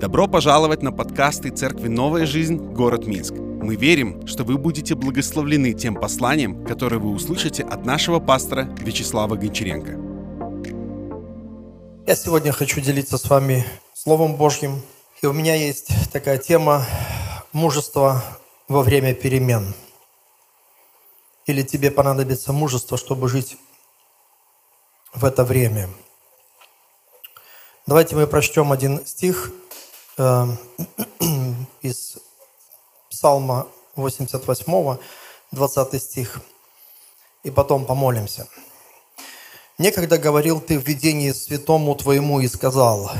Добро пожаловать на подкасты Церкви «Новая жизнь. Город Минск». Мы верим, что вы будете благословлены тем посланием, которое вы услышите от нашего пастора Вячеслава Гончаренко. Я сегодня хочу делиться с вами Словом Божьим. И у меня есть такая тема мужество во время перемен. Или тебе понадобится мужество, чтобы жить в это время. Давайте мы прочтем один стих э, из Псалма 88, 20 стих, и потом помолимся. «Некогда говорил ты в видении святому твоему и сказал,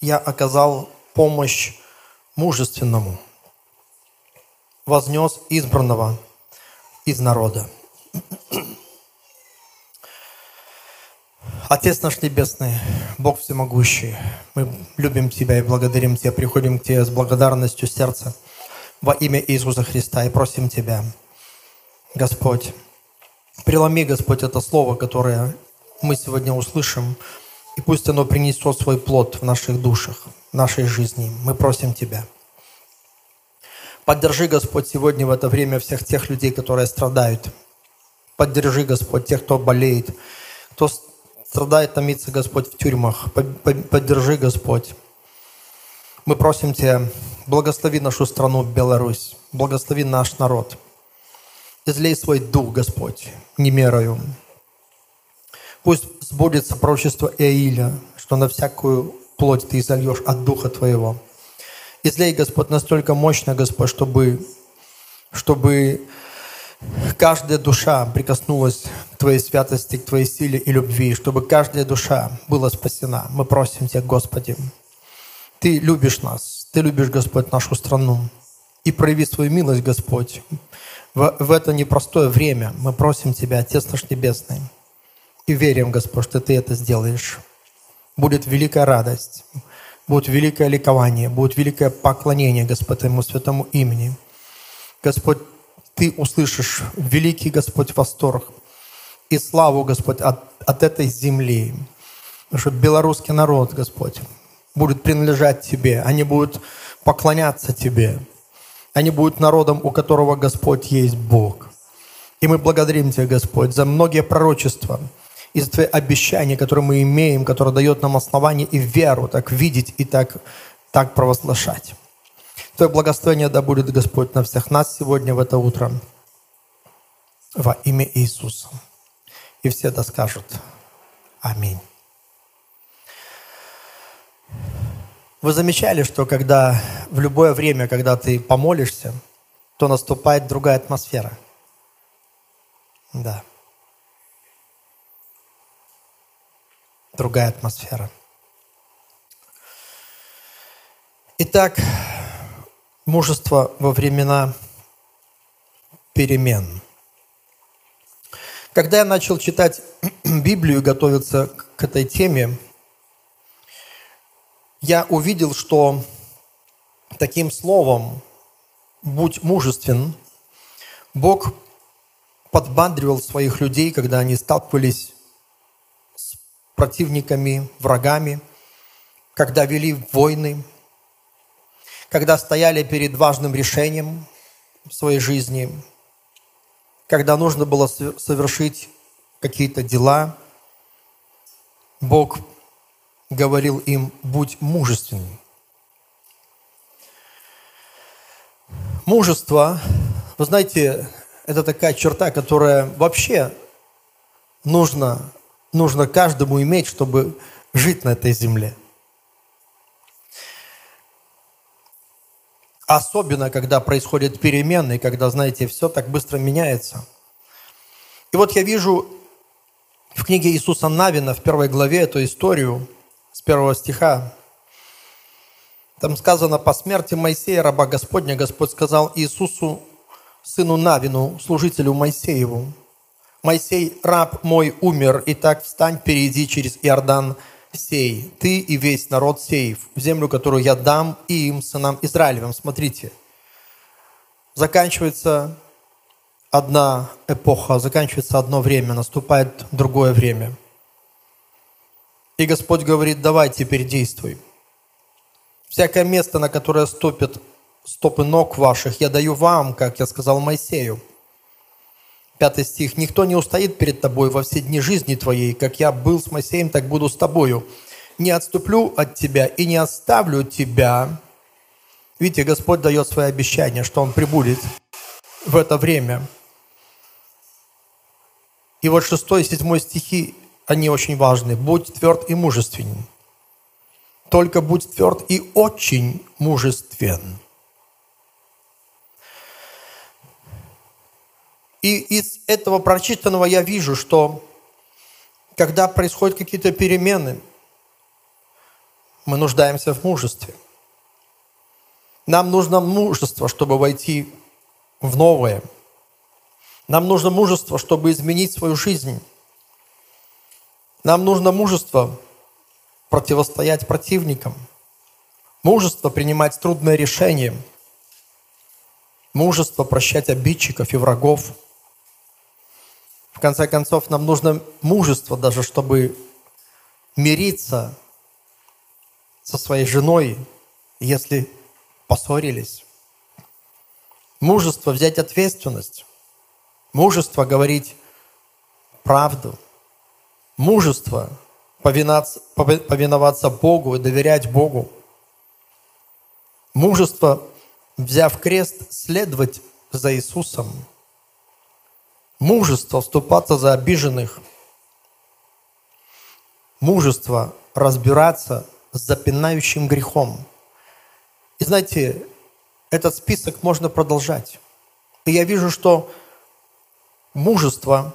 я оказал помощь мужественному, вознес избранного из народа». Отец наш Небесный, Бог Всемогущий, мы любим Тебя и благодарим Тебя, приходим к Тебе с благодарностью сердца во имя Иисуса Христа и просим Тебя, Господь, преломи, Господь, это слово, которое мы сегодня услышим, и пусть оно принесет свой плод в наших душах, в нашей жизни. Мы просим Тебя. Поддержи, Господь, сегодня в это время всех тех людей, которые страдают. Поддержи, Господь, тех, кто болеет, кто страдает, томится, Господь, в тюрьмах. Поддержи, Господь. Мы просим Тебя, благослови нашу страну Беларусь, благослови наш народ. Излей свой дух, Господь, не мерою. Пусть сбудется пророчество Иаиля, что на всякую плоть Ты изольешь от Духа Твоего. Излей, Господь, настолько мощно, Господь, чтобы, чтобы каждая душа прикоснулась к Твоей святости, к Твоей силе и любви, чтобы каждая душа была спасена. Мы просим Тебя, Господи. Ты любишь нас, Ты любишь, Господь, нашу страну. И прояви свою милость, Господь, в, в это непростое время. Мы просим Тебя, Отец наш Небесный, и верим, Господь, что Ты это сделаешь. Будет великая радость, будет великое ликование, будет великое поклонение, Господь, Твоему святому имени. Господь, ты услышишь великий Господь восторг и славу, Господь, от, от этой земли. Что белорусский народ, Господь, будет принадлежать Тебе. Они будут поклоняться Тебе. Они будут народом, у которого Господь есть Бог. И мы благодарим Тебя, Господь, за многие пророчества и за Твои обещания, которые мы имеем, которые дает нам основание и веру так видеть и так, так провозглашать. Твое благословение да будет, Господь, на всех нас сегодня в это утро. Во имя Иисуса. И все да скажут Аминь. Вы замечали, что когда в любое время, когда ты помолишься, то наступает другая атмосфера. Да. Другая атмосфера. Итак, мужество во времена перемен. Когда я начал читать Библию и готовиться к этой теме, я увидел, что таким словом «будь мужествен» Бог подбадривал своих людей, когда они сталкивались с противниками, врагами, когда вели войны – когда стояли перед важным решением в своей жизни, когда нужно было совершить какие-то дела, Бог говорил им, будь мужественным. Мужество, вы знаете, это такая черта, которая вообще нужно, нужно каждому иметь, чтобы жить на этой земле – Особенно, когда происходят перемены, когда, знаете, все так быстро меняется. И вот я вижу в книге Иисуса Навина, в первой главе, эту историю с первого стиха. Там сказано, по смерти Моисея, раба Господня, Господь сказал Иисусу, сыну Навину, служителю Моисееву, «Моисей, раб мой, умер, и так встань, перейди через Иордан, сей, ты и весь народ сей, в землю, которую я дам им, сынам Израилевым. Смотрите, заканчивается одна эпоха, заканчивается одно время, наступает другое время. И Господь говорит, давай теперь действуй. Всякое место, на которое ступят стопы ног ваших, я даю вам, как я сказал Моисею. Пятый стих. «Никто не устоит перед тобой во все дни жизни твоей, как я был с Моисеем, так буду с тобою. Не отступлю от тебя и не оставлю тебя». Видите, Господь дает свои обещания, что Он прибудет в это время. И вот шестой и седьмой стихи, они очень важны. «Будь тверд и мужественен». Только будь тверд и очень мужествен. И из этого прочитанного я вижу, что когда происходят какие-то перемены, мы нуждаемся в мужестве. Нам нужно мужество, чтобы войти в новое. Нам нужно мужество, чтобы изменить свою жизнь. Нам нужно мужество противостоять противникам. Мужество принимать трудные решения. Мужество прощать обидчиков и врагов – в конце концов, нам нужно мужество даже, чтобы мириться со своей женой, если поссорились. Мужество взять ответственность. Мужество говорить правду. Мужество повиноваться, Богу и доверять Богу. Мужество, взяв крест, следовать за Иисусом – Мужество вступаться за обиженных. Мужество разбираться с запинающим грехом. И знаете, этот список можно продолжать. И я вижу, что мужество,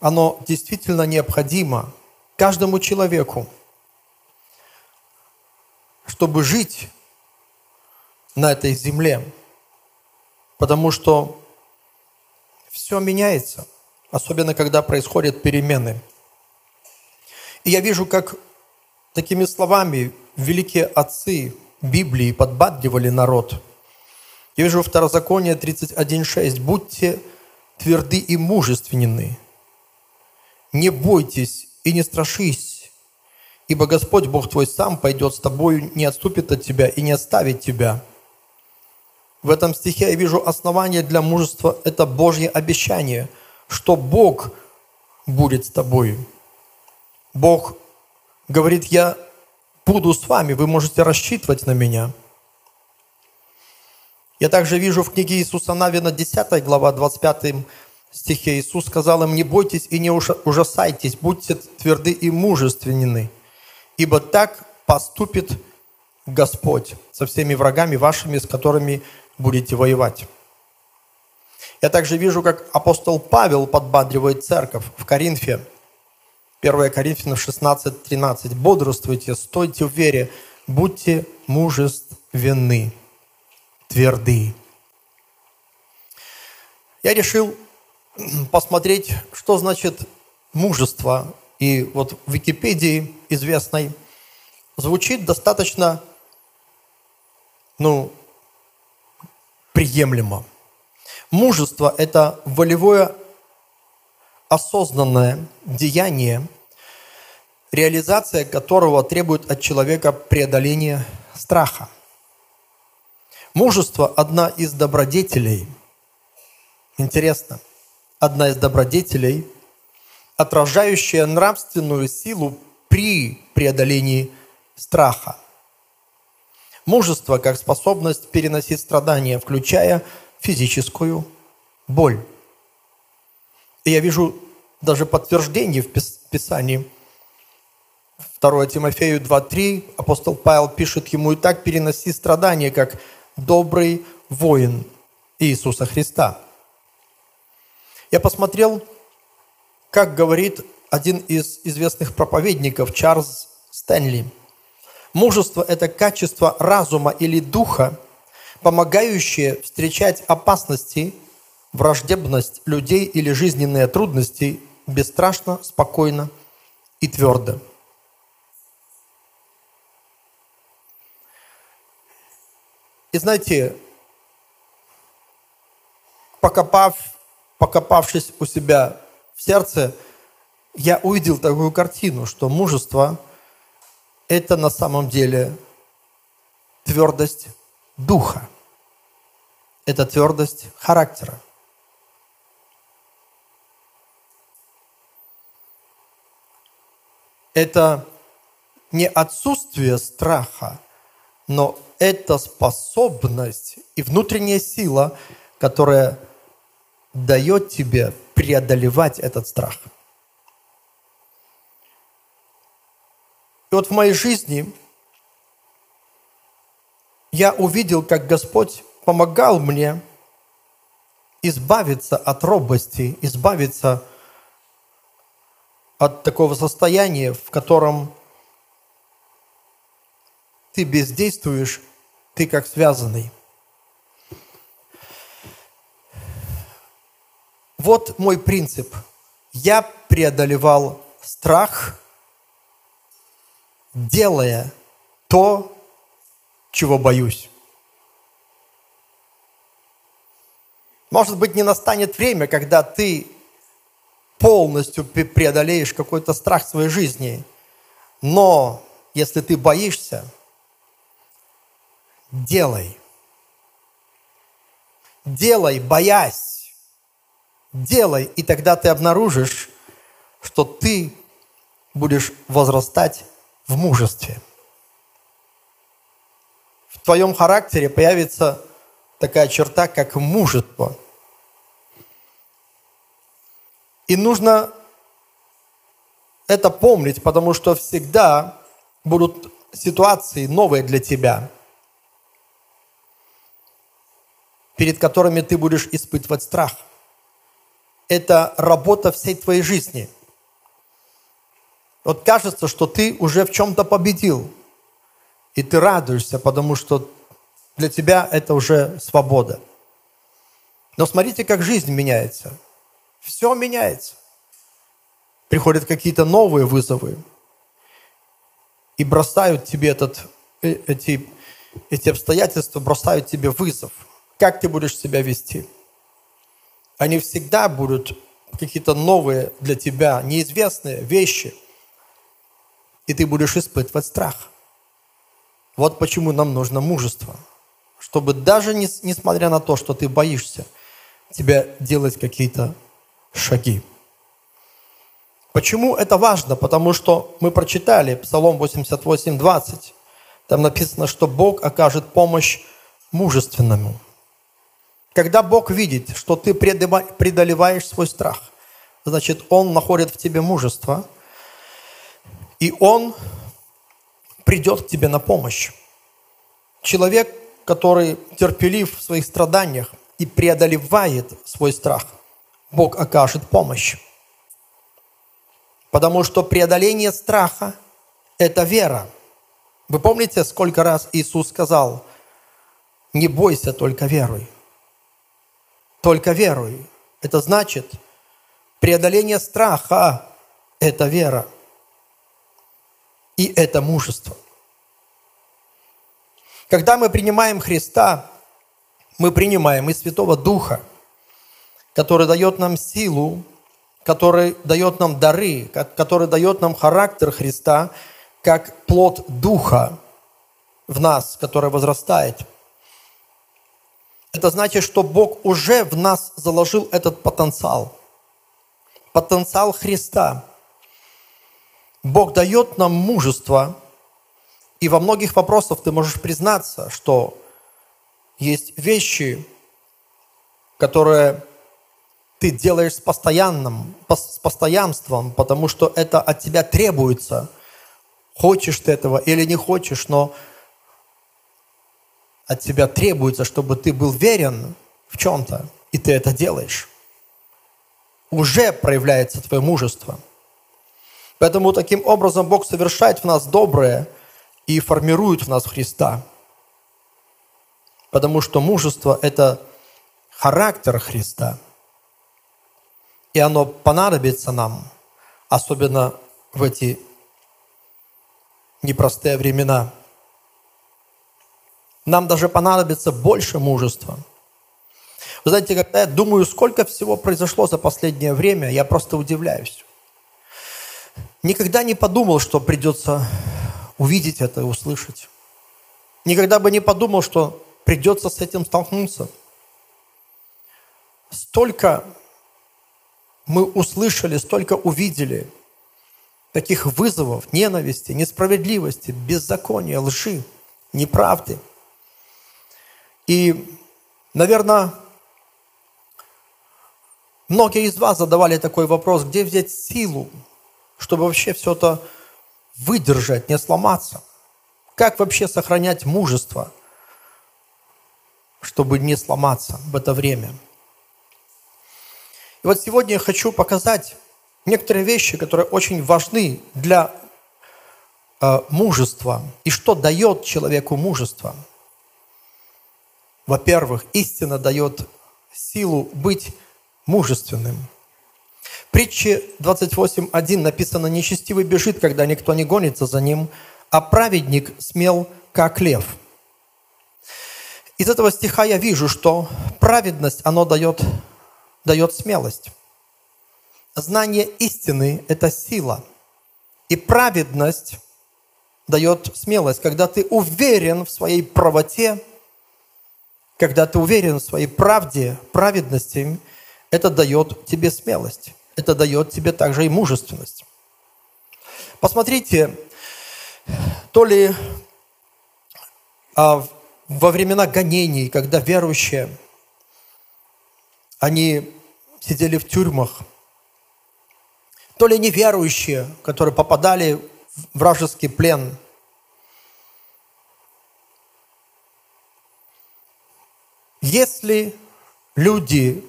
оно действительно необходимо каждому человеку, чтобы жить на этой земле. Потому что все меняется, особенно когда происходят перемены. И я вижу, как такими словами великие отцы Библии подбадривали народ. Я вижу Второзаконие 31.6. «Будьте тверды и мужественны, не бойтесь и не страшись, ибо Господь Бог твой сам пойдет с тобою, не отступит от тебя и не оставит тебя». В этом стихе я вижу основание для мужества. Это Божье обещание, что Бог будет с тобой. Бог говорит, я буду с вами, вы можете рассчитывать на меня. Я также вижу в книге Иисуса Навина, 10 глава, 25 стихе, Иисус сказал им, не бойтесь и не ужасайтесь, будьте тверды и мужественны, ибо так поступит Господь со всеми врагами вашими, с которыми будете воевать. Я также вижу, как апостол Павел подбадривает церковь в Коринфе. 1 Коринфянам 16, 13. «Бодрствуйте, стойте в вере, будьте мужественны, тверды». Я решил посмотреть, что значит мужество. И вот в Википедии известной звучит достаточно ну, приемлемо. Мужество – это волевое осознанное деяние, реализация которого требует от человека преодоления страха. Мужество – одна из добродетелей. Интересно, одна из добродетелей, отражающая нравственную силу при преодолении страха – Мужество как способность переносить страдания, включая физическую боль. И я вижу даже подтверждение в Писании. 2 Тимофею 2.3 апостол Павел пишет ему, «И так переноси страдания, как добрый воин Иисуса Христа». Я посмотрел, как говорит один из известных проповедников Чарльз Стэнли – Мужество – это качество разума или духа, помогающее встречать опасности, враждебность людей или жизненные трудности бесстрашно, спокойно и твердо. И знаете, покопав, покопавшись у себя в сердце, я увидел такую картину, что мужество – это на самом деле твердость духа. Это твердость характера. Это не отсутствие страха, но это способность и внутренняя сила, которая дает тебе преодолевать этот страх. И вот в моей жизни я увидел, как Господь помогал мне избавиться от робости, избавиться от такого состояния, в котором ты бездействуешь, ты как связанный. Вот мой принцип. Я преодолевал страх, делая то, чего боюсь. Может быть, не настанет время, когда ты полностью преодолеешь какой-то страх своей жизни. Но если ты боишься, делай. Делай, боясь. Делай, и тогда ты обнаружишь, что ты будешь возрастать в мужестве. В твоем характере появится такая черта, как мужество. И нужно это помнить, потому что всегда будут ситуации новые для тебя – перед которыми ты будешь испытывать страх. Это работа всей твоей жизни. Вот кажется, что ты уже в чем-то победил. И ты радуешься, потому что для тебя это уже свобода. Но смотрите, как жизнь меняется. Все меняется. Приходят какие-то новые вызовы. И бросают тебе этот, э, эти, эти обстоятельства, бросают тебе вызов – как ты будешь себя вести. Они всегда будут какие-то новые для тебя, неизвестные вещи, и ты будешь испытывать страх. Вот почему нам нужно мужество, чтобы даже не, несмотря на то, что ты боишься, тебя делать какие-то шаги. Почему это важно? Потому что мы прочитали Псалом 88, 20. Там написано, что Бог окажет помощь мужественному. Когда Бог видит, что ты преодолеваешь свой страх, значит, Он находит в тебе мужество, и Он придет к тебе на помощь. Человек, который терпелив в своих страданиях и преодолевает свой страх, Бог окажет помощь. Потому что преодоление страха – это вера. Вы помните, сколько раз Иисус сказал, не бойся, только веруй только веруй. Это значит, преодоление страха – это вера. И это мужество. Когда мы принимаем Христа, мы принимаем и Святого Духа, который дает нам силу, который дает нам дары, который дает нам характер Христа, как плод Духа в нас, который возрастает – это значит, что Бог уже в нас заложил этот потенциал. Потенциал Христа. Бог дает нам мужество, и во многих вопросах ты можешь признаться, что есть вещи, которые ты делаешь с, постоянным, с постоянством, потому что это от тебя требуется. Хочешь ты этого или не хочешь, но от тебя требуется, чтобы ты был верен в чем-то, и ты это делаешь. Уже проявляется твое мужество. Поэтому таким образом Бог совершает в нас доброе и формирует в нас Христа. Потому что мужество – это характер Христа. И оно понадобится нам, особенно в эти непростые времена – нам даже понадобится больше мужества. Вы знаете, когда я думаю, сколько всего произошло за последнее время, я просто удивляюсь. Никогда не подумал, что придется увидеть это и услышать. Никогда бы не подумал, что придется с этим столкнуться. Столько мы услышали, столько увидели таких вызовов, ненависти, несправедливости, беззакония, лжи, неправды. И, наверное, многие из вас задавали такой вопрос, где взять силу, чтобы вообще все это выдержать, не сломаться. Как вообще сохранять мужество, чтобы не сломаться в это время? И вот сегодня я хочу показать некоторые вещи, которые очень важны для э, мужества и что дает человеку мужество. Во-первых, истина дает силу быть мужественным. Притче 28.1 написано, «Нечестивый бежит, когда никто не гонится за ним, а праведник смел, как лев». Из этого стиха я вижу, что праведность, оно дает, дает смелость. Знание истины – это сила. И праведность дает смелость, когда ты уверен в своей правоте, когда ты уверен в своей правде, праведности, это дает тебе смелость. Это дает тебе также и мужественность. Посмотрите, то ли а, во времена гонений, когда верующие, они сидели в тюрьмах, то ли неверующие, которые попадали в вражеский плен. Если люди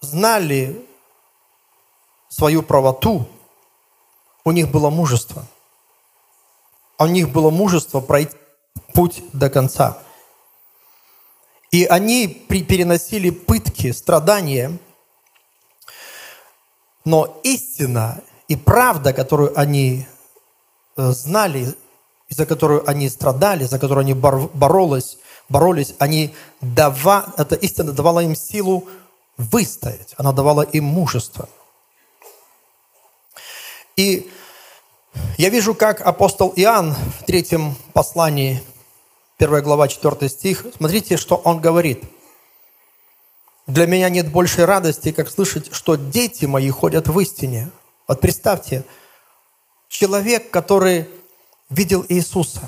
знали свою правоту, у них было мужество. У них было мужество пройти путь до конца. И они переносили пытки, страдания – но истина и правда, которую они э, знали, за которую они страдали, за которую они боролись, боролись, они дава, эта истина давала им силу выстоять, она давала им мужество. И я вижу, как апостол Иоанн в третьем послании, 1 глава, 4 стих, смотрите, что он говорит – для меня нет большей радости, как слышать, что дети мои ходят в истине. Вот представьте, человек, который видел Иисуса,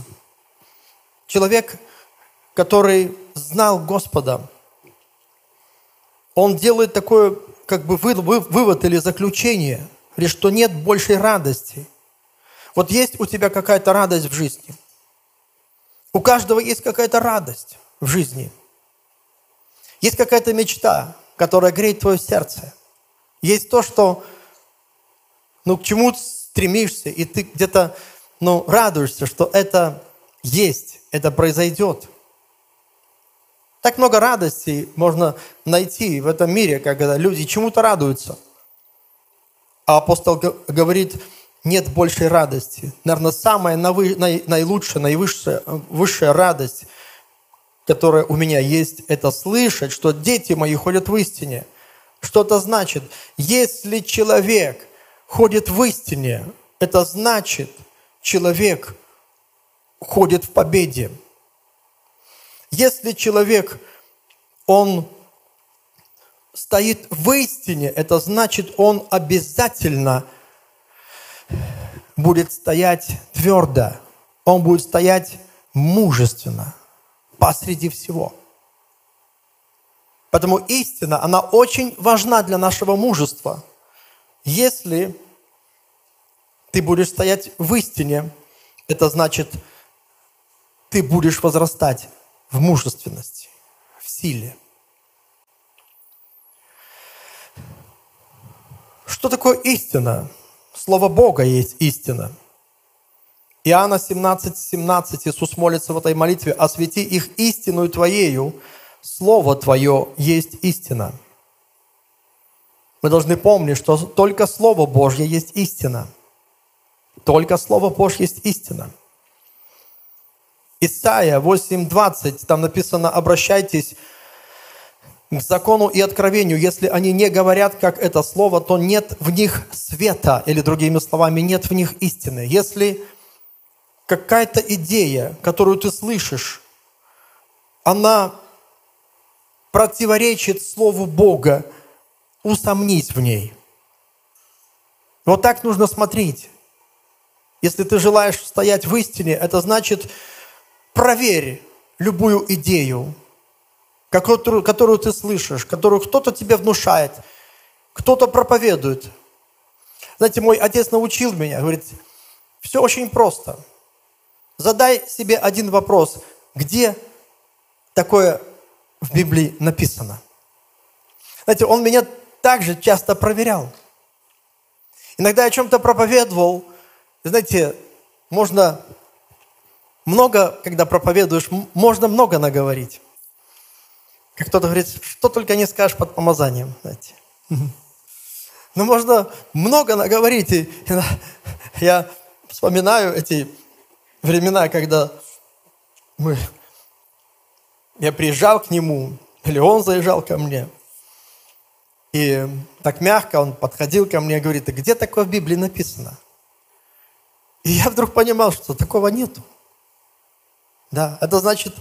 человек, который знал Господа, он делает такой как бы вывод или заключение, или что нет большей радости. Вот есть у тебя какая-то радость в жизни. У каждого есть какая-то радость в жизни – есть какая-то мечта, которая греет твое сердце. Есть то, что, ну, к чему стремишься, и ты где-то, ну, радуешься, что это есть, это произойдет. Так много радости можно найти в этом мире, когда люди чему-то радуются. А апостол говорит, нет большей радости. Наверное, самая наилучшая, наивысшая высшая радость – которое у меня есть, это слышать, что дети мои ходят в истине. Что это значит? Если человек ходит в истине, это значит, человек ходит в победе. Если человек, он стоит в истине, это значит, он обязательно будет стоять твердо, он будет стоять мужественно посреди всего. Поэтому истина, она очень важна для нашего мужества. Если ты будешь стоять в истине, это значит, ты будешь возрастать в мужественности, в силе. Что такое истина? Слово Бога есть истина – Иоанна 17, 17 Иисус молится в этой молитве, «Освети их истину Твоею, Слово Твое есть истина». Мы должны помнить, что только Слово Божье есть истина. Только Слово Божье есть истина. Исайя 8.20, там написано, обращайтесь к закону и откровению. Если они не говорят, как это слово, то нет в них света, или другими словами, нет в них истины. Если какая-то идея, которую ты слышишь, она противоречит Слову Бога, усомнись в ней. Вот так нужно смотреть. Если ты желаешь стоять в истине, это значит проверь любую идею, которую, которую ты слышишь, которую кто-то тебе внушает, кто-то проповедует. Знаете, мой отец научил меня, говорит, все очень просто. Задай себе один вопрос, где такое в Библии написано. Знаете, он меня также часто проверял. Иногда я о чем-то проповедовал. Знаете, можно много, когда проповедуешь, можно много наговорить. Как кто-то говорит, что только не скажешь под помазанием. Знаете. Но можно много наговорить. И я вспоминаю эти времена, когда мы, я приезжал к нему, или он заезжал ко мне. И так мягко он подходил ко мне и говорит, а где такое в Библии написано? И я вдруг понимал, что такого нету. Да, это значит,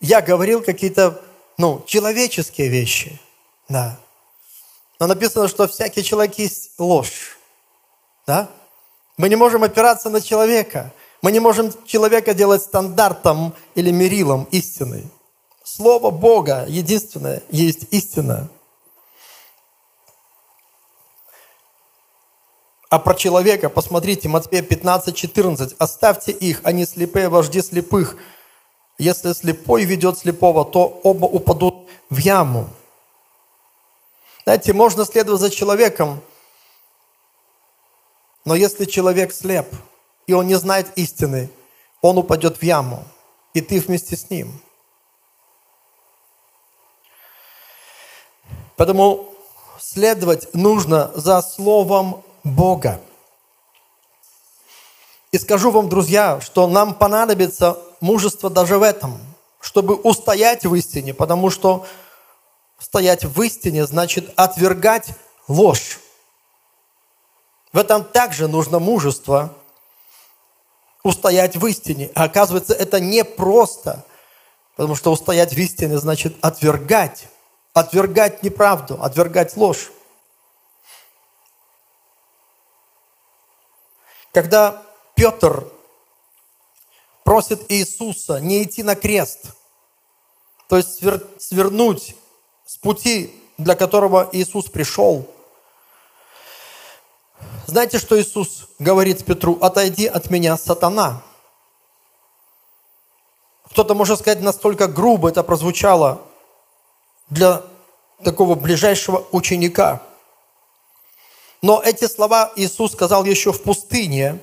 я говорил какие-то, ну, человеческие вещи. Да. Но написано, что всякий человек есть ложь. Да? Мы не можем опираться на человека. Мы не можем человека делать стандартом или мерилом истины. Слово Бога единственное есть истина. А про человека, посмотрите, Матфея 15, 14. «Оставьте их, они слепые вожди слепых. Если слепой ведет слепого, то оба упадут в яму». Знаете, можно следовать за человеком, но если человек слеп, и он не знает истины, он упадет в яму, и ты вместе с ним. Поэтому следовать нужно за Словом Бога. И скажу вам, друзья, что нам понадобится мужество даже в этом, чтобы устоять в истине, потому что стоять в истине значит отвергать ложь. В этом также нужно мужество устоять в истине. А оказывается, это не просто, потому что устоять в истине значит отвергать, отвергать неправду, отвергать ложь. Когда Петр просит Иисуса не идти на крест, то есть свернуть с пути, для которого Иисус пришел. Знаете, что Иисус говорит Петру? «Отойди от меня, сатана». Кто-то может сказать, настолько грубо это прозвучало для такого ближайшего ученика – но эти слова Иисус сказал еще в пустыне.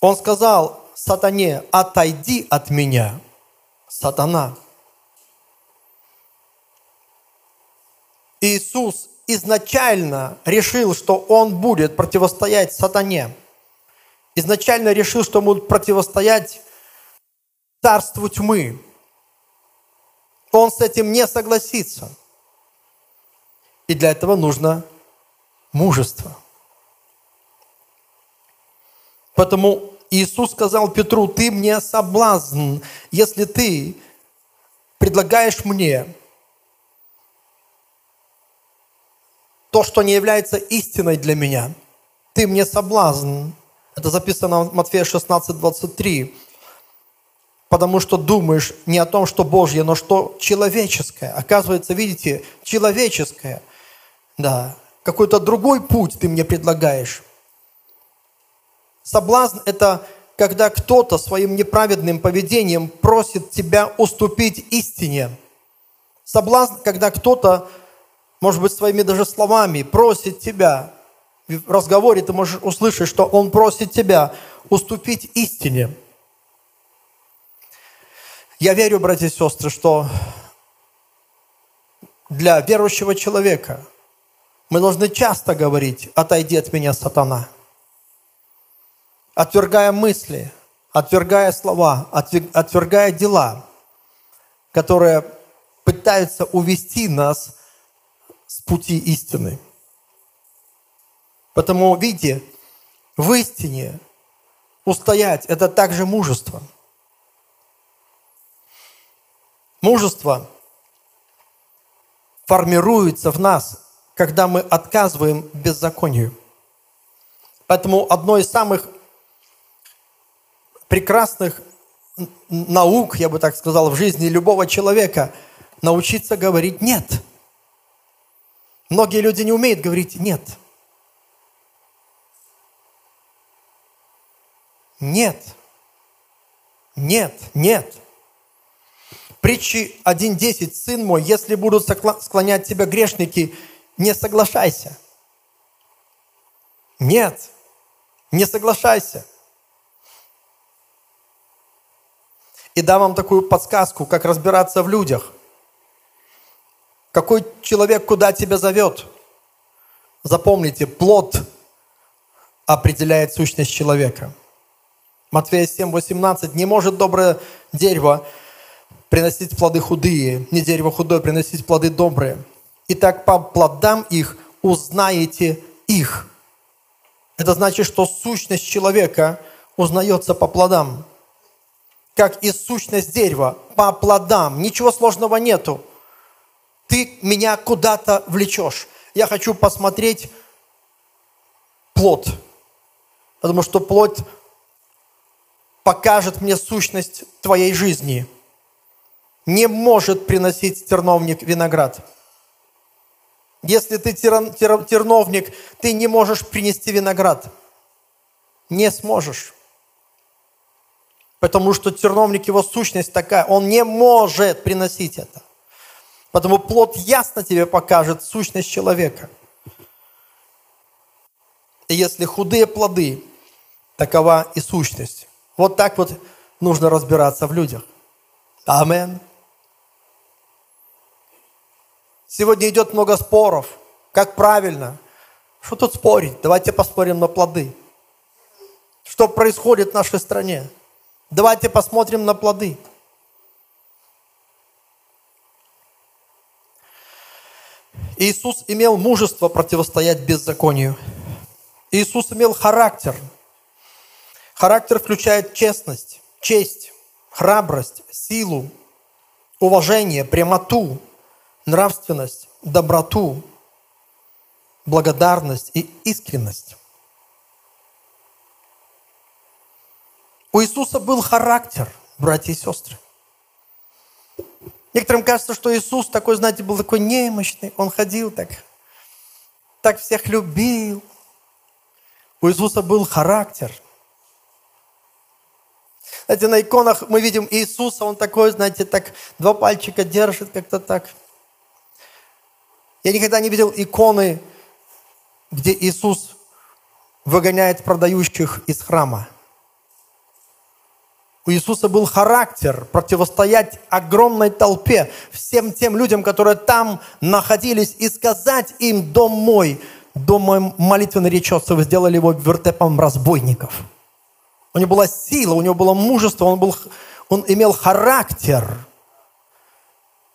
Он сказал сатане, отойди от меня, сатана. Иисус изначально решил, что Он будет противостоять сатане. Изначально решил, что Он будет противостоять царству тьмы. Он с этим не согласится. И для этого нужно мужество. Потому Иисус сказал Петру, ты мне соблазн, если ты предлагаешь мне то, что не является истиной для меня. Ты мне соблазн. Это записано в Матфея 16, 23. Потому что думаешь не о том, что Божье, но что человеческое. Оказывается, видите, человеческое. Да, какой-то другой путь ты мне предлагаешь. Соблазн – это когда кто-то своим неправедным поведением просит тебя уступить истине. Соблазн, когда кто-то, может быть, своими даже словами просит тебя, в разговоре ты можешь услышать, что он просит тебя уступить истине. Я верю, братья и сестры, что для верующего человека – мы должны часто говорить, отойди от меня, сатана. Отвергая мысли, отвергая слова, отвергая дела, которые пытаются увести нас с пути истины. Потому, видите, в истине устоять – это также мужество. Мужество формируется в нас, когда мы отказываем беззаконию. Поэтому одно из самых прекрасных наук, я бы так сказал, в жизни любого человека – научиться говорить «нет». Многие люди не умеют говорить «нет». Нет. Нет, нет. Притчи 1.10. Сын мой, если будут склонять тебя грешники, не соглашайся. Нет, не соглашайся. И дам вам такую подсказку, как разбираться в людях. Какой человек куда тебя зовет? Запомните, плод определяет сущность человека. Матфея 7, 18. «Не может доброе дерево приносить плоды худые, не дерево худое приносить плоды добрые. Итак, по плодам их узнаете их». Это значит, что сущность человека узнается по плодам. Как и сущность дерева, по плодам. Ничего сложного нету. Ты меня куда-то влечешь. Я хочу посмотреть плод. Потому что плод покажет мне сущность твоей жизни. Не может приносить терновник виноград. Если ты терновник, ты не можешь принести виноград. Не сможешь. Потому что терновник, его сущность такая, он не может приносить это. Потому плод ясно тебе покажет сущность человека. И если худые плоды, такова и сущность. Вот так вот нужно разбираться в людях. Амен. Сегодня идет много споров. Как правильно? Что тут спорить? Давайте поспорим на плоды. Что происходит в нашей стране? Давайте посмотрим на плоды. Иисус имел мужество противостоять беззаконию. Иисус имел характер – Характер включает честность, честь, храбрость, силу, уважение, прямоту, нравственность, доброту, благодарность и искренность. У Иисуса был характер, братья и сестры. Некоторым кажется, что Иисус такой, знаете, был такой немощный. Он ходил так, так всех любил. У Иисуса был характер – знаете, на иконах мы видим Иисуса, он такой, знаете, так два пальчика держит, как-то так. Я никогда не видел иконы, где Иисус выгоняет продающих из храма. У Иисуса был характер противостоять огромной толпе, всем тем людям, которые там находились, и сказать им, дом мой, дом мой молитвенный речется, вы сделали его вертепом разбойников. У него была сила, у него было мужество, он, был, он имел характер.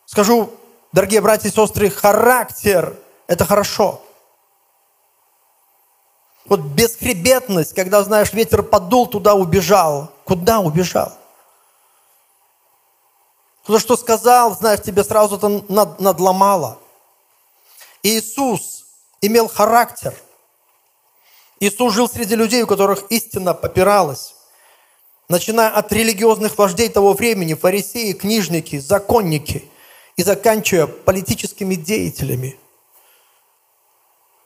Скажу, дорогие братья и сестры, характер – это хорошо. Вот бесхребетность, когда, знаешь, ветер подул, туда убежал. Куда убежал? Кто что сказал, знаешь, тебе сразу это над, надломало. Иисус имел характер – Иисус жил среди людей, у которых истина попиралась. Начиная от религиозных вождей того времени, фарисеи, книжники, законники, и заканчивая политическими деятелями.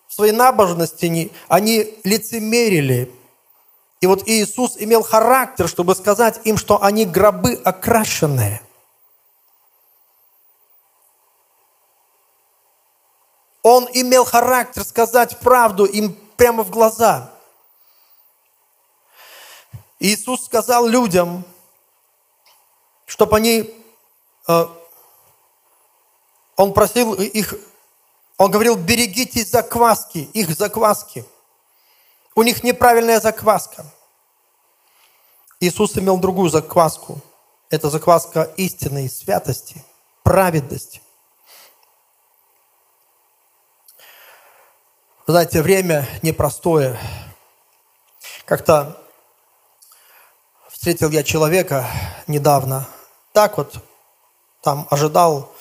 В своей набожности они лицемерили. И вот Иисус имел характер, чтобы сказать им, что они гробы окрашенные. Он имел характер сказать правду им прямо в глаза. Иисус сказал людям, чтобы они, э, он просил их, он говорил, берегитесь закваски, их закваски. У них неправильная закваска. Иисус имел другую закваску. Это закваска истины святости, праведности. знаете, время непростое. Как-то встретил я человека недавно. Так вот, там ожидал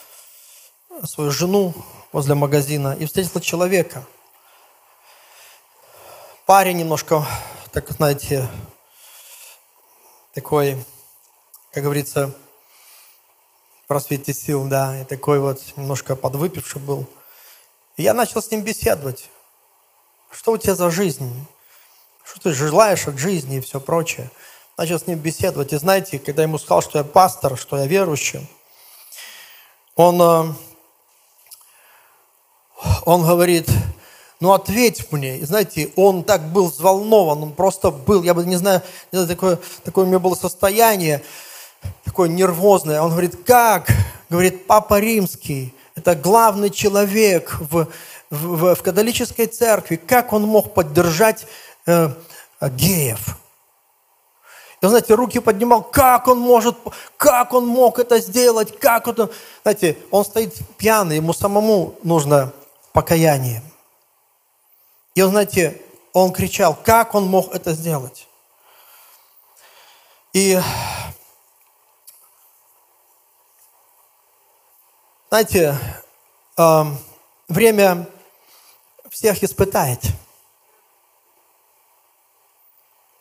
свою жену возле магазина и встретил человека. Парень немножко, так знаете, такой, как говорится, в просвете сил, да, и такой вот немножко подвыпивший был. И я начал с ним беседовать. Что у тебя за жизнь? Что ты желаешь от жизни и все прочее? Начал с ним беседовать. И знаете, когда я ему сказал, что я пастор, что я верующий, он, э, он говорит, ну ответь мне. И знаете, он так был взволнован, он просто был, я бы не знаю, не знаю такое, такое у меня было состояние, такое нервозное. Он говорит, как? Говорит, Папа Римский, это главный человек в, в, в католической церкви. Как он мог поддержать э, геев? И, знаете, руки поднимал, как он может, как он мог это сделать, как это... Знаете, он стоит пьяный, ему самому нужно покаяние. И, он, знаете, он кричал, как он мог это сделать. И, знаете, э, время всех испытает –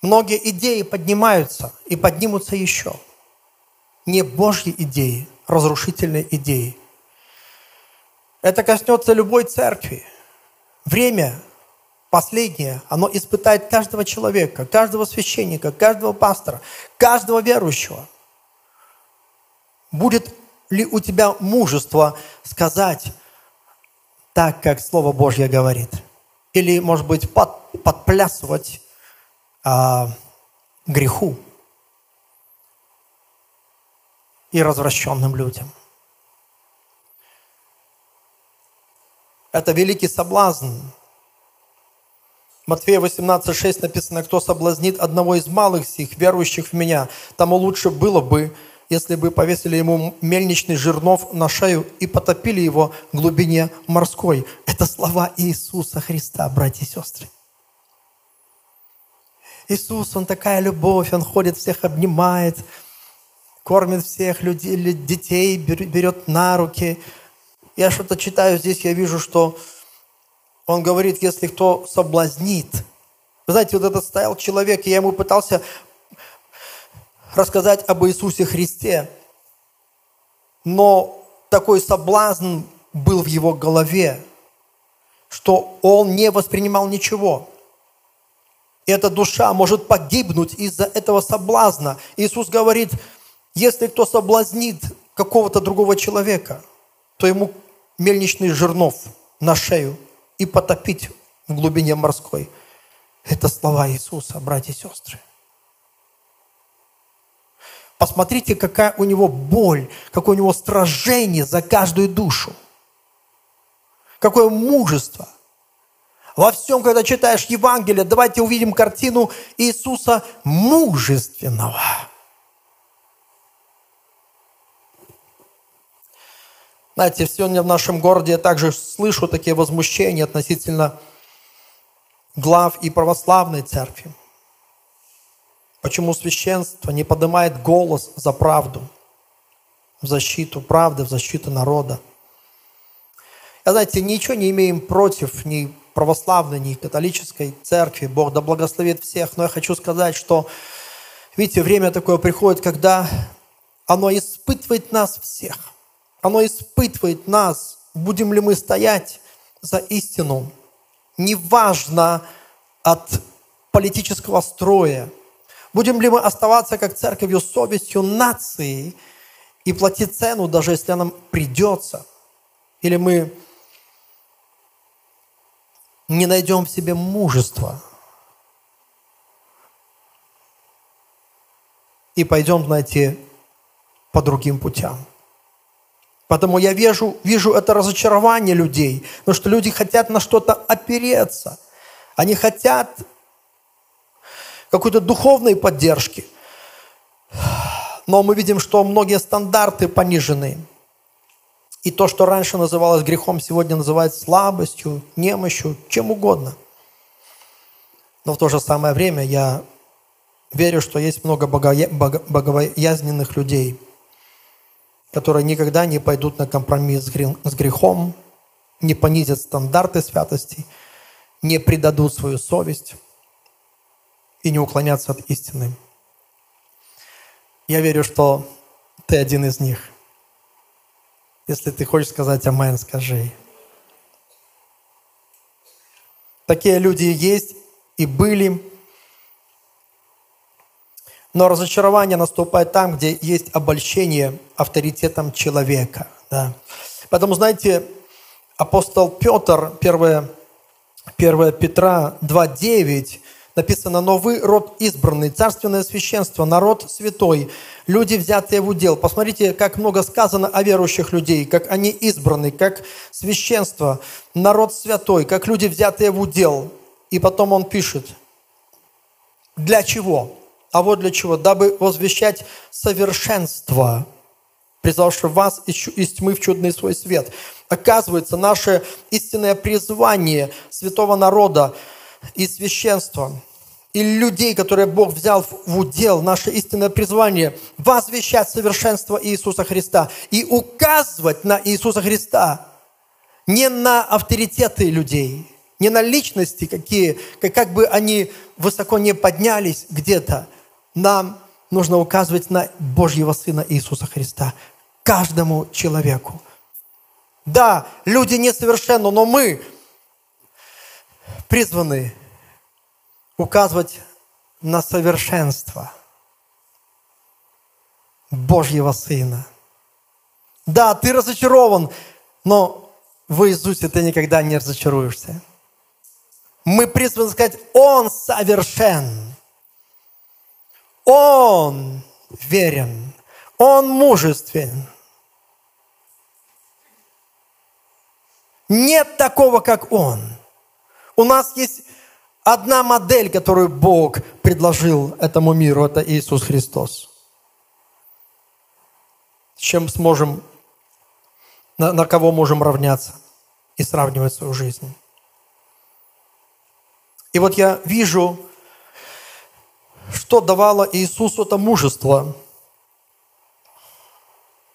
Многие идеи поднимаются и поднимутся еще. Не Божьи идеи, разрушительные идеи. Это коснется любой церкви. Время последнее, оно испытает каждого человека, каждого священника, каждого пастора, каждого верующего. Будет ли у тебя мужество сказать так, как Слово Божье говорит? Или, может быть, под, подплясывать а, греху и развращенным людям. Это великий соблазн. Матфея 18,6 написано, «Кто соблазнит одного из малых сих, верующих в Меня, тому лучше было бы, если бы повесили ему мельничный жернов на шею и потопили его в глубине морской». Это слова Иисуса Христа, братья и сестры. Иисус, Он такая любовь, Он ходит, всех обнимает, кормит всех людей, детей, берет на руки. Я что-то читаю здесь, я вижу, что Он говорит, если кто соблазнит. Вы знаете, вот этот стоял человек, и я ему пытался рассказать об Иисусе Христе. Но такой соблазн был в его голове, что он не воспринимал ничего. И эта душа может погибнуть из-за этого соблазна. Иисус говорит, если кто соблазнит какого-то другого человека, то ему мельничный жернов на шею и потопить в глубине морской. Это слова Иисуса, братья и сестры. Посмотрите, какая у него боль, какое у него сражение за каждую душу. Какое мужество – во всем, когда читаешь Евангелие, давайте увидим картину Иисуса мужественного. Знаете, сегодня в нашем городе я также слышу такие возмущения относительно глав и православной церкви. Почему священство не поднимает голос за правду, в защиту правды, в защиту народа? Я, знаете, ничего не имеем против ни православной, ни католической церкви. Бог да благословит всех. Но я хочу сказать, что, видите, время такое приходит, когда оно испытывает нас всех. Оно испытывает нас, будем ли мы стоять за истину. Неважно от политического строя. Будем ли мы оставаться как церковью совестью нации и платить цену, даже если нам придется. Или мы не найдем в себе мужества и пойдем, знаете, по другим путям. Потому я вижу, вижу это разочарование людей, потому что люди хотят на что-то опереться. Они хотят какой-то духовной поддержки. Но мы видим, что многие стандарты понижены. И то, что раньше называлось грехом, сегодня называется слабостью, немощью, чем угодно. Но в то же самое время я верю, что есть много богоя- бого- богобоязненных людей, которые никогда не пойдут на компромисс с гре- с грехом, не понизят стандарты святости, не предадут свою совесть и не уклонятся от истины. Я верю, что ты один из них. Если ты хочешь сказать «Амен», скажи. Такие люди есть и были. Но разочарование наступает там, где есть обольщение авторитетом человека. Да. Поэтому, знаете, апостол Петр, 1, 1 Петра 2.9, написано, «Но вы род избранный, царственное священство, народ святой, люди, взятые в удел». Посмотрите, как много сказано о верующих людей, как они избраны, как священство, народ святой, как люди, взятые в удел. И потом он пишет, для чего? А вот для чего? Дабы возвещать совершенство, призвавший вас из тьмы в чудный свой свет. Оказывается, наше истинное призвание святого народа и священства, и людей, которые Бог взял в удел, наше истинное призвание, возвещать совершенство Иисуса Христа и указывать на Иисуса Христа, не на авторитеты людей, не на личности, какие, как, как бы они высоко не поднялись где-то. Нам нужно указывать на Божьего Сына Иисуса Христа, каждому человеку. Да, люди несовершенны, но мы призваны указывать на совершенство Божьего Сына. Да, ты разочарован, но в Иисусе ты никогда не разочаруешься. Мы призваны сказать, Он совершен. Он верен. Он мужествен. Нет такого, как Он. У нас есть одна модель, которую Бог предложил этому миру, это Иисус Христос. С чем сможем, на, на кого можем равняться и сравнивать свою жизнь. И вот я вижу, что давало Иисусу это мужество,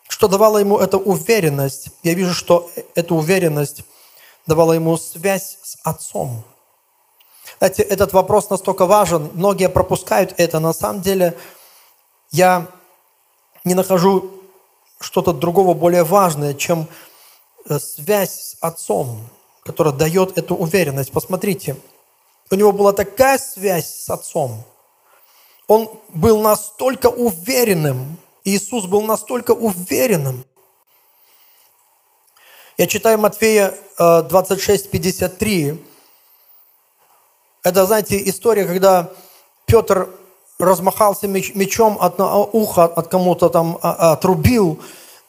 что давало ему эту уверенность. Я вижу, что эта уверенность давала ему связь с Отцом. Знаете, этот вопрос настолько важен, многие пропускают это. На самом деле я не нахожу что-то другого более важное, чем э, связь с Отцом, которая дает эту уверенность. Посмотрите, у него была такая связь с Отцом. Он был настолько уверенным, Иисус был настолько уверенным. Я читаю Матфея 26, 53. Это, знаете, история, когда Петр размахался меч, мечом от уха, от кому-то там а, а, отрубил.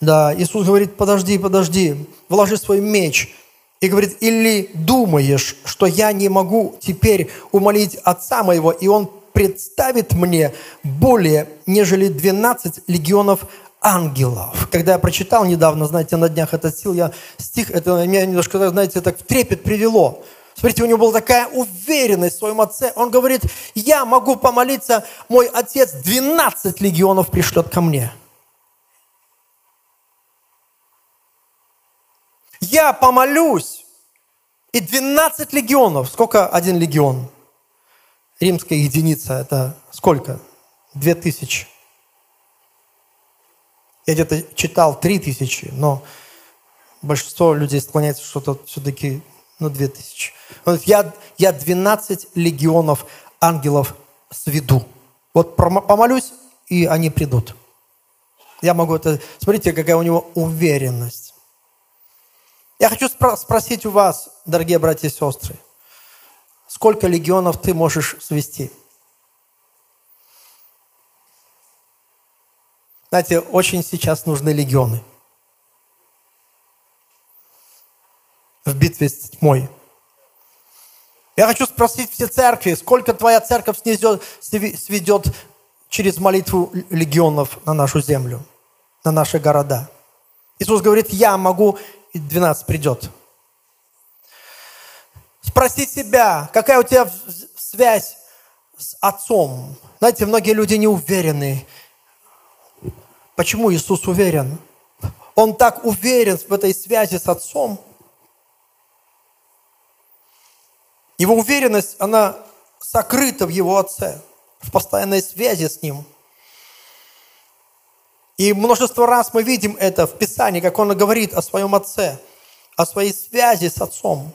Да, Иисус говорит, подожди, подожди, вложи свой меч. И говорит, или думаешь, что я не могу теперь умолить Отца моего, и Он представит мне более, нежели 12 легионов ангелов. Когда я прочитал недавно, знаете, на днях этот стих, я, стих, это меня немножко, знаете, так в трепет привело. Смотрите, у него была такая уверенность в своем отце. Он говорит, я могу помолиться, мой отец 12 легионов пришлет ко мне. Я помолюсь, и 12 легионов. Сколько один легион? Римская единица, это сколько? Две тысячи. Я где-то читал три тысячи, но большинство людей склоняется что-то все-таки, ну, две тысячи. Он говорит, я, я 12 легионов ангелов сведу. Вот помолюсь, и они придут. Я могу это... Смотрите, какая у него уверенность. Я хочу спро- спросить у вас, дорогие братья и сестры, сколько легионов ты можешь свести? Знаете, очень сейчас нужны легионы. В битве с тьмой. Я хочу спросить все церкви, сколько твоя церковь снесет, сведет через молитву легионов на нашу землю, на наши города. Иисус говорит, я могу, и 12 придет. Спроси себя, какая у тебя связь с Отцом. Знаете, многие люди не уверены. Почему Иисус уверен? Он так уверен в этой связи с Отцом. Его уверенность, она сокрыта в Его Отце, в постоянной связи с Ним. И множество раз мы видим это в Писании, как Он говорит о своем Отце, о своей связи с Отцом.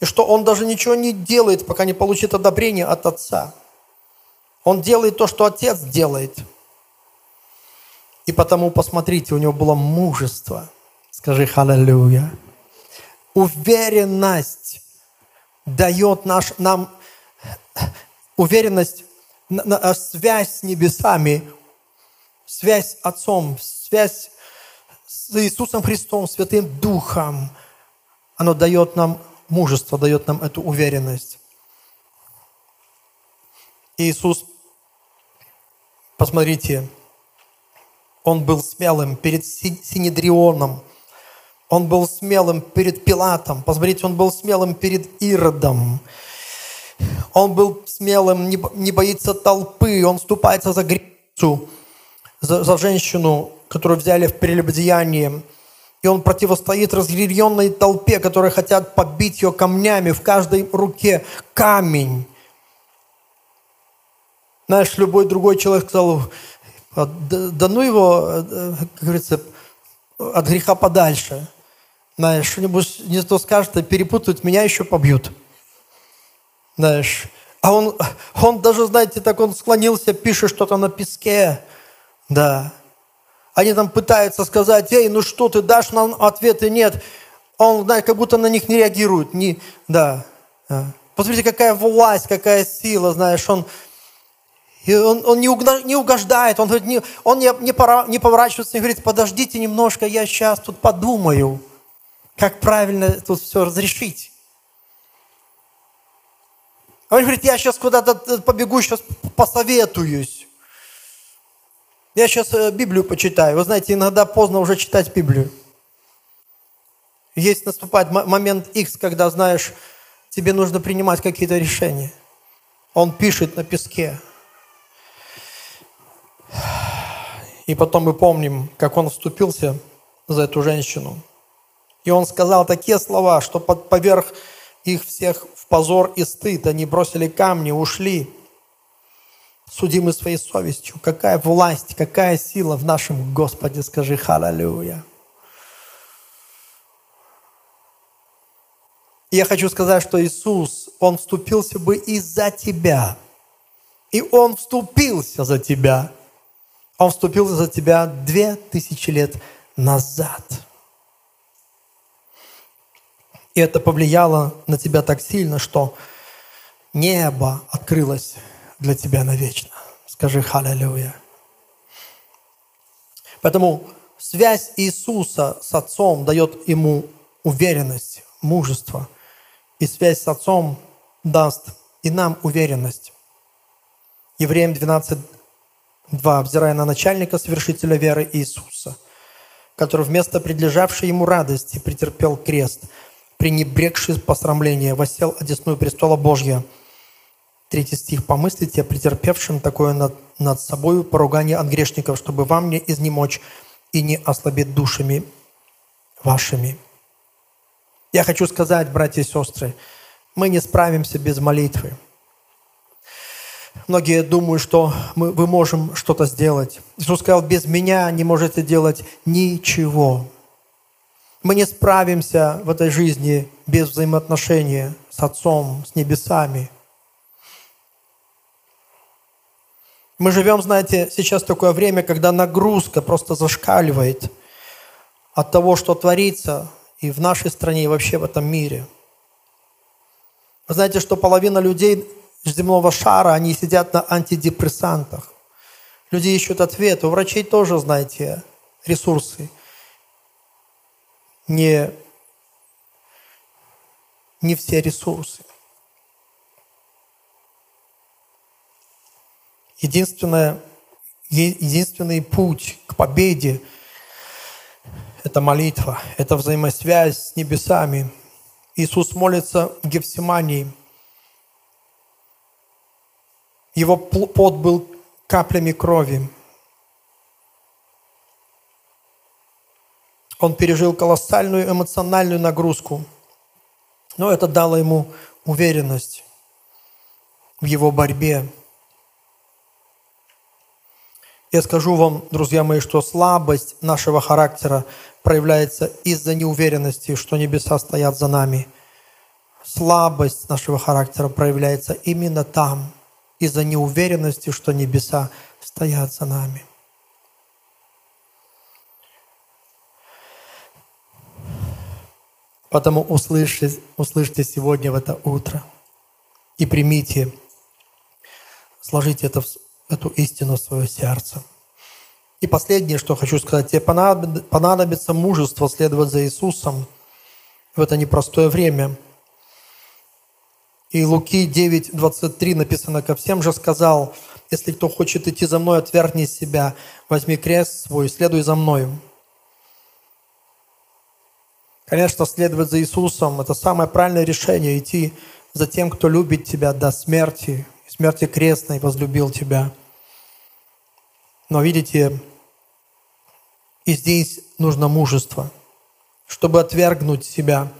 И что Он даже ничего не делает, пока не получит одобрение от Отца. Он делает то, что Отец делает – и потому, посмотрите, у него было мужество. Скажи «Халлелуя». Уверенность дает наш, нам уверенность, связь с небесами, связь с Отцом, связь с Иисусом Христом, Святым Духом. Оно дает нам мужество, дает нам эту уверенность. Иисус, посмотрите, он был смелым перед Синедрионом. Он был смелым перед Пилатом. Посмотрите, он был смелым перед Иродом. Он был смелым, не боится толпы. Он вступается за грецу, за, за женщину, которую взяли в прелюбодеянии. И он противостоит разъяренной толпе, которые хотят побить ее камнями. В каждой руке камень. Знаешь, любой другой человек сказал, да, да ну его, э, как говорится, от греха подальше. Знаешь, что-нибудь не то скажет, а перепутают, меня еще побьют. Знаешь, а он, он даже, знаете, так он склонился, пишет что-то на песке. Да. Они там пытаются сказать, эй, ну что ты дашь нам ответы? Нет. Он, знаете, как будто на них не реагирует. Не, да. да. Посмотрите, какая власть, какая сила, знаешь, он он, он не, не угождает, он, не, он не, не, пора, не поворачивается и говорит, подождите немножко, я сейчас тут подумаю, как правильно тут все разрешить. Он говорит, я сейчас куда-то побегу, сейчас посоветуюсь. Я сейчас э, Библию почитаю. Вы знаете, иногда поздно уже читать Библию. Есть наступает момент X, когда, знаешь, тебе нужно принимать какие-то решения. Он пишет на песке. И потом мы помним, как он вступился за эту женщину. И он сказал такие слова, что под, поверх их всех в позор и стыд они бросили камни, ушли, судимы своей совестью. Какая власть, какая сила в нашем Господе, скажи халалюя. я хочу сказать, что Иисус, Он вступился бы и за тебя. И Он вступился за тебя. Он вступил за тебя две тысячи лет назад. И это повлияло на тебя так сильно, что небо открылось для тебя навечно. Скажи «Халлелуя». Поэтому связь Иисуса с Отцом дает ему уверенность, мужество. И связь с Отцом даст и нам уверенность. Евреям 12, 2. Взирая на начальника, совершителя веры Иисуса, который вместо предлежавшей ему радости претерпел крест, пренебрегший посрамление, восел одесную престола Божья. Третий стих. «Помыслите о претерпевшем такое над, над собою поругание от грешников, чтобы вам не изнемочь и не ослабить душами вашими». Я хочу сказать, братья и сестры, мы не справимся без молитвы. Многие думают, что мы, мы можем что-то сделать. Иисус сказал, без меня не можете делать ничего. Мы не справимся в этой жизни без взаимоотношения с Отцом, с небесами. Мы живем, знаете, сейчас такое время, когда нагрузка просто зашкаливает от того, что творится и в нашей стране, и вообще в этом мире. Вы знаете, что половина людей земного шара, они сидят на антидепрессантах. Люди ищут ответы. У врачей тоже, знаете, ресурсы. Не, не все ресурсы. Единственное, единственный путь к победе – это молитва, это взаимосвязь с небесами. Иисус молится в Гефсимании – Его пот был каплями крови. Он пережил колоссальную эмоциональную нагрузку, но это дало ему уверенность в его борьбе. Я скажу вам, друзья мои, что слабость нашего характера проявляется из-за неуверенности, что небеса стоят за нами. Слабость нашего характера проявляется именно там, из-за неуверенности, что небеса стоят за нами. Потому услышьте, услышьте сегодня в это утро и примите, сложите это, эту истину в свое сердце. И последнее, что хочу сказать, тебе понадобится мужество следовать за Иисусом в это непростое время. И Луки 9, 23 написано, «Ко всем же сказал, если кто хочет идти за мной, отвергни себя, возьми крест свой, следуй за мною». Конечно, следовать за Иисусом – это самое правильное решение – идти за тем, кто любит тебя до смерти, смерти крестной возлюбил тебя. Но видите, и здесь нужно мужество, чтобы отвергнуть себя,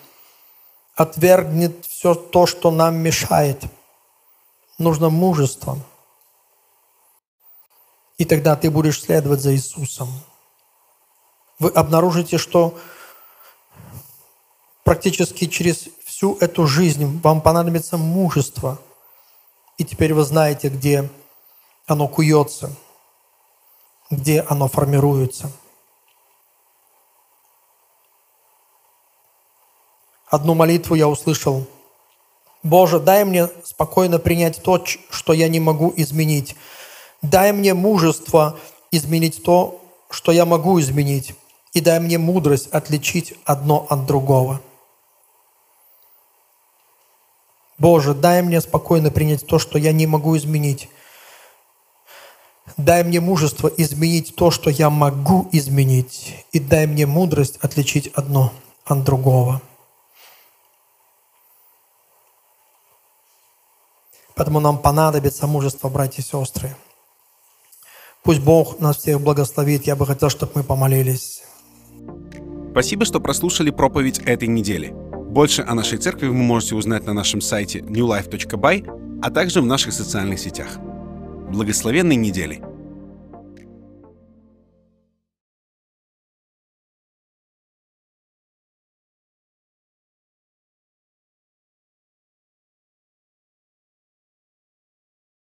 отвергнет все то, что нам мешает. Нужно мужество. И тогда ты будешь следовать за Иисусом. Вы обнаружите, что практически через всю эту жизнь вам понадобится мужество. И теперь вы знаете, где оно куется, где оно формируется. Одну молитву я услышал. Боже, дай мне спокойно принять то, что я не могу изменить. Дай мне мужество изменить то, что я могу изменить. И дай мне мудрость отличить одно от другого. Боже, дай мне спокойно принять то, что я не могу изменить. Дай мне мужество изменить то, что я могу изменить. И дай мне мудрость отличить одно от другого. Поэтому нам понадобится мужество, братья и сестры. Пусть Бог нас всех благословит. Я бы хотел, чтобы мы помолились. Спасибо, что прослушали проповедь этой недели. Больше о нашей церкви вы можете узнать на нашем сайте newlife.by, а также в наших социальных сетях. Благословенной недели!